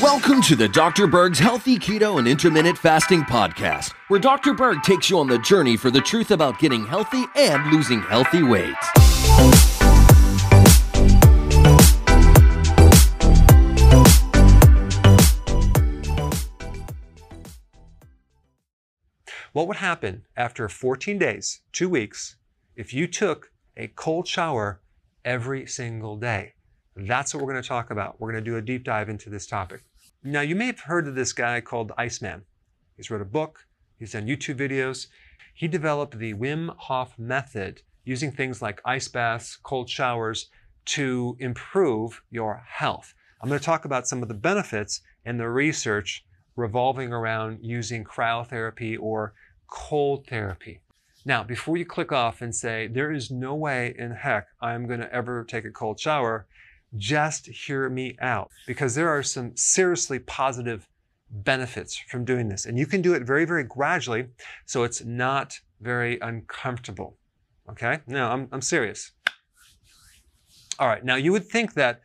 Welcome to the Dr. Berg's Healthy Keto and Intermittent Fasting Podcast, where Dr. Berg takes you on the journey for the truth about getting healthy and losing healthy weight. What would happen after 14 days, two weeks, if you took a cold shower every single day? That's what we're going to talk about. We're going to do a deep dive into this topic. Now, you may have heard of this guy called Iceman. He's wrote a book, he's done YouTube videos. He developed the Wim Hof method using things like ice baths, cold showers to improve your health. I'm going to talk about some of the benefits and the research revolving around using cryotherapy or cold therapy. Now, before you click off and say, there is no way in heck I'm going to ever take a cold shower, just hear me out because there are some seriously positive benefits from doing this. And you can do it very, very gradually so it's not very uncomfortable. Okay? No, I'm, I'm serious. All right, now you would think that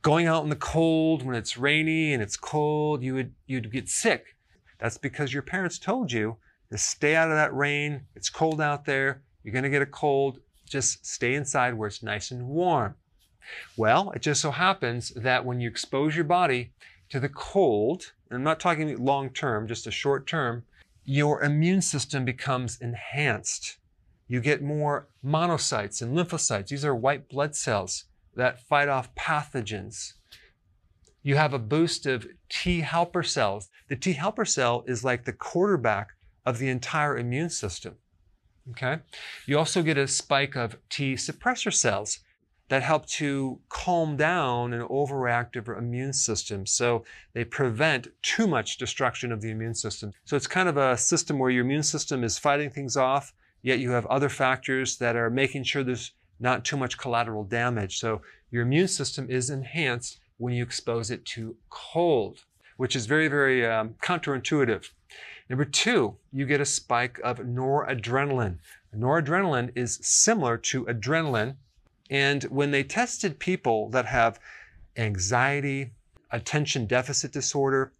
going out in the cold when it's rainy and it's cold, you would you'd get sick. That's because your parents told you to stay out of that rain. It's cold out there. You're going to get a cold. Just stay inside where it's nice and warm. Well, it just so happens that when you expose your body to the cold, and I'm not talking long term, just a short term, your immune system becomes enhanced. You get more monocytes and lymphocytes. These are white blood cells that fight off pathogens. You have a boost of T helper cells. The T helper cell is like the quarterback of the entire immune system. Okay? You also get a spike of T suppressor cells that help to calm down an overactive immune system. So they prevent too much destruction of the immune system. So it's kind of a system where your immune system is fighting things off, yet you have other factors that are making sure there's not too much collateral damage. So your immune system is enhanced when you expose it to cold, which is very, very um, counterintuitive. Number two, you get a spike of noradrenaline. Noradrenaline is similar to adrenaline, and when they tested people that have anxiety, attention deficit disorder,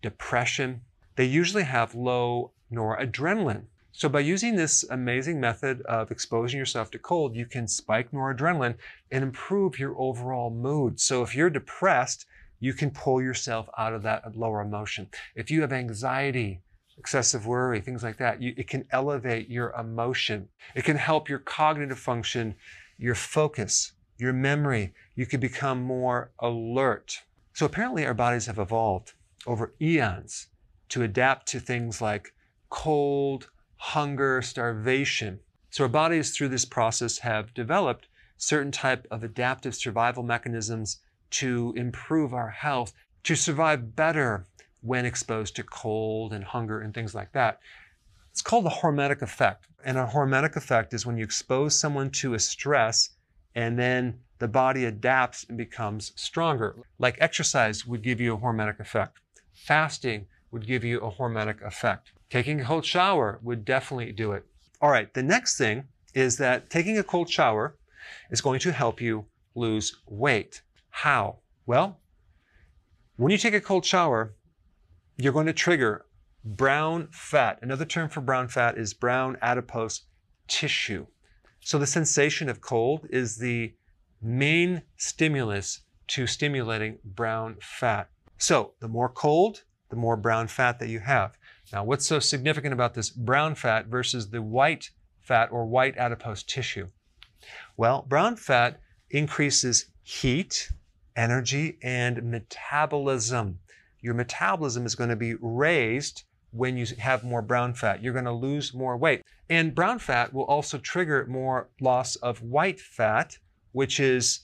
depression, they usually have low noradrenaline. So by using this amazing method of exposing yourself to cold, you can spike noradrenaline and improve your overall mood. So if you're depressed, you can pull yourself out of that lower emotion. If you have anxiety, excessive worry, things like that, you, it can elevate your emotion. It can help your cognitive function your focus, your memory. You could become more alert. So apparently, our bodies have evolved over eons to adapt to things like cold, hunger, starvation. So our bodies, through this process, have developed certain type of adaptive survival mechanisms to improve our health, to survive better when exposed to cold and hunger and things like that. It's called the hormetic effect. And a hormetic effect is when you expose someone to a stress and then the body adapts and becomes stronger. Like exercise would give you a hormetic effect. Fasting would give you a hormetic effect. Taking a cold shower would definitely do it. All right, the next thing is that taking a cold shower is going to help you lose weight. How? Well, when you take a cold shower, you're going to trigger brown fat. Another term for brown fat is brown adipose tissue. So the sensation of cold is the main stimulus to stimulating brown fat. So the more cold, the more brown fat that you have. Now, what's so significant about this brown fat versus the white fat or white adipose tissue? Well, brown fat increases heat, energy, and metabolism. Your metabolism is going to be raised when you have more brown fat. You're going to lose more weight. And brown fat will also trigger more loss of white fat, which is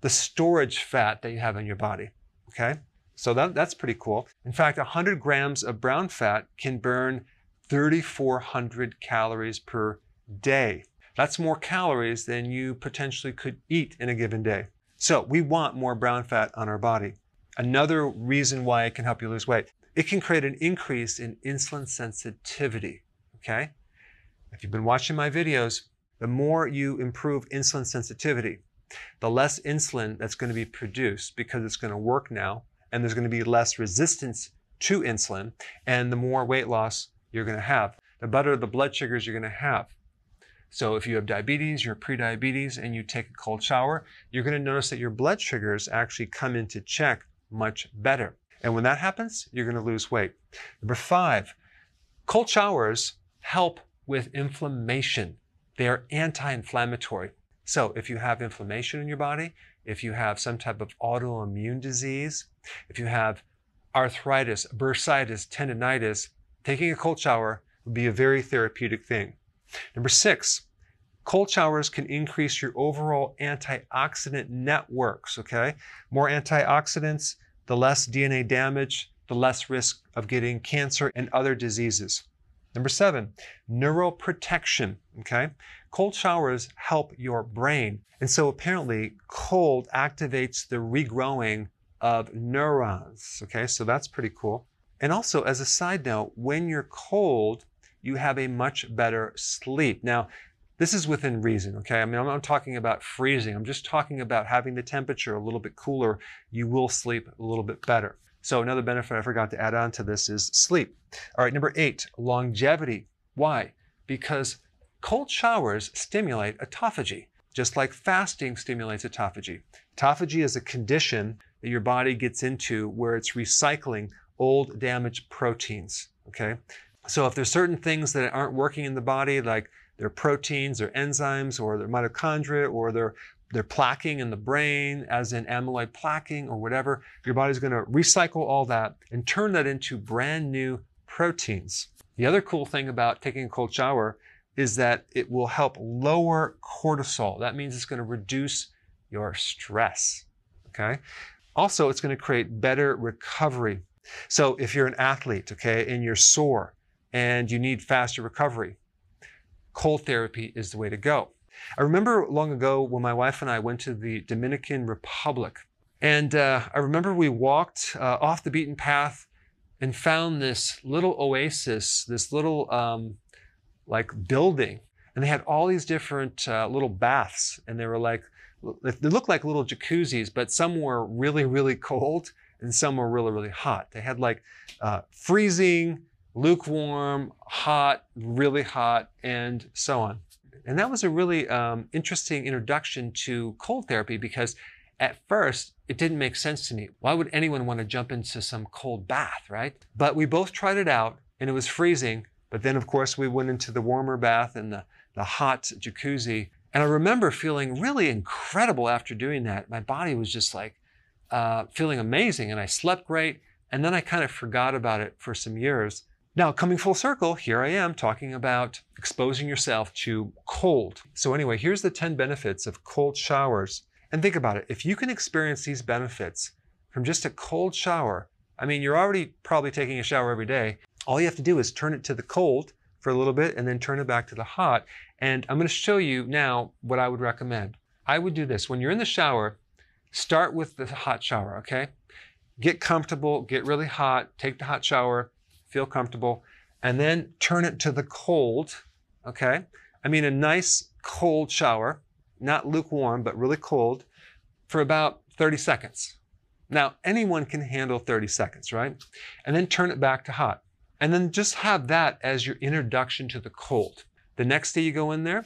the storage fat that you have in your body. Okay? So that, that's pretty cool. In fact, 100 grams of brown fat can burn 3,400 calories per day. That's more calories than you potentially could eat in a given day. So we want more brown fat on our body. Another reason why it can help you lose weight it can create an increase in insulin sensitivity. Okay? If you've been watching my videos, the more you improve insulin sensitivity, the less insulin that's going to be produced because it's going to work now, and there's going to be less resistance to insulin, and the more weight loss you're going to have, the better the blood sugars you're going to have. So if you have diabetes, you're pre-diabetes, and you take a cold shower, you're going to notice that your blood sugars actually come into check much better. And when that happens, you're going to lose weight. Number five, cold showers help with inflammation. They are anti-inflammatory. So if you have inflammation in your body, if you have some type of autoimmune disease, if you have arthritis, bursitis, tendonitis, taking a cold shower would be a very therapeutic thing. Number six, cold showers can increase your overall antioxidant networks, okay? More antioxidants, the less DNA damage, the less risk of getting cancer and other diseases. Number seven, neuroprotection, okay? Cold showers help your brain. And so apparently cold activates the regrowing of neurons, okay? So that's pretty cool. And also as a side note, when you're cold, you have a much better sleep. Now, this is within reason, okay? I mean, I'm not talking about freezing. I'm just talking about having the temperature a little bit cooler. You will sleep a little bit better. So another benefit I forgot to add on to this is sleep. All right, number eight, longevity. Why? Because cold showers stimulate autophagy, just like fasting stimulates autophagy. Autophagy is a condition that your body gets into where it's recycling old damaged proteins, okay? So if there's certain things that aren't working in the body, like their proteins their enzymes or their mitochondria or their they're plaquing in the brain, as in amyloid plaquing or whatever. Your body's going to recycle all that and turn that into brand new proteins. The other cool thing about taking a cold shower is that it will help lower cortisol. That means it's going to reduce your stress. Okay. Also, it's going to create better recovery. So if you're an athlete, okay, and you're sore and you need faster recovery, cold therapy is the way to go. I remember long ago when my wife and I went to the Dominican Republic. And uh, I remember we walked uh, off the beaten path and found this little oasis, this little um, like building. And they had all these different uh, little baths. And they were like, they looked like little jacuzzis, but some were really, really cold and some were really, really hot. They had like uh, freezing, lukewarm, hot, really hot, and so on. And that was a really um, interesting introduction to cold therapy because at first it didn't make sense to me. Why would anyone want to jump into some cold bath, right? But we both tried it out and it was freezing. But then, of course, we went into the warmer bath and the, the hot jacuzzi. And I remember feeling really incredible after doing that. My body was just like uh, feeling amazing and I slept great. And then I kind of forgot about it for some years. Now, coming full circle, here I am talking about exposing yourself to cold. So, anyway, here's the 10 benefits of cold showers. And think about it if you can experience these benefits from just a cold shower, I mean, you're already probably taking a shower every day. All you have to do is turn it to the cold for a little bit and then turn it back to the hot. And I'm going to show you now what I would recommend. I would do this when you're in the shower, start with the hot shower, okay? Get comfortable, get really hot, take the hot shower, feel comfortable, and then turn it to the cold, okay? I mean, a nice cold shower, not lukewarm, but really cold, for about 30 seconds. Now, anyone can handle 30 seconds, right? And then turn it back to hot. And then just have that as your introduction to the cold. The next day you go in there,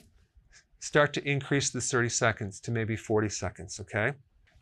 start to increase this 30 seconds to maybe 40 seconds, okay?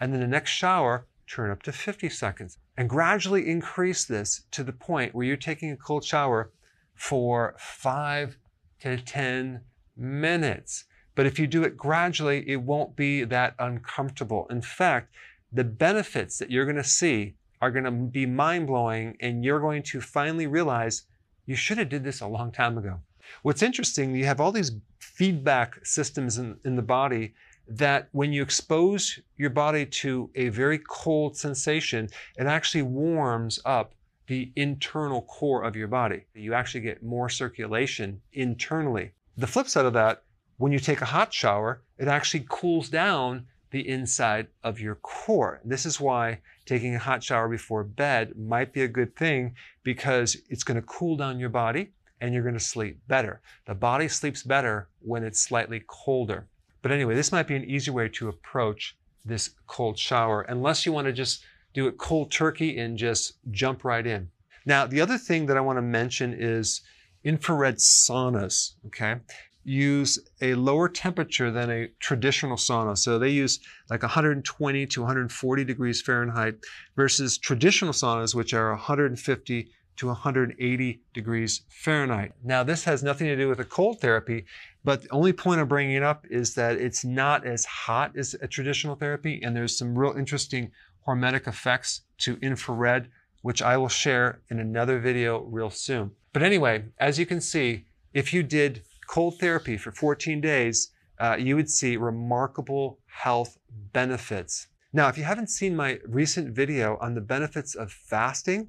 And then the next shower, turn up to 50 seconds and gradually increase this to the point where you're taking a cold shower for five to 10 minutes. But if you do it gradually, it won't be that uncomfortable. In fact, the benefits that you're going to see are going to be mind blowing and you're going to finally realize you should have did this a long time ago. What's interesting, you have all these feedback systems in, in the body that when you expose your body to a very cold sensation, it actually warms up the internal core of your body. You actually get more circulation internally. The flip side of that, when you take a hot shower, it actually cools down the inside of your core. This is why taking a hot shower before bed might be a good thing because it's going to cool down your body and you're going to sleep better. The body sleeps better when it's slightly colder. But anyway, this might be an easy way to approach this cold shower, unless you want to just do it cold turkey and just jump right in. Now, the other thing that I want to mention is infrared saunas, okay? Use a lower temperature than a traditional sauna. So they use like 120 to 140 degrees Fahrenheit versus traditional saunas, which are 150 to 180 degrees Fahrenheit. Now, this has nothing to do with the cold therapy, but the only point I'm bringing it up is that it's not as hot as a traditional therapy, and there's some real interesting hormetic effects to infrared, which I will share in another video real soon. But anyway, as you can see, if you did cold therapy for 14 days, uh, you would see remarkable health benefits. Now, if you haven't seen my recent video on the benefits of fasting,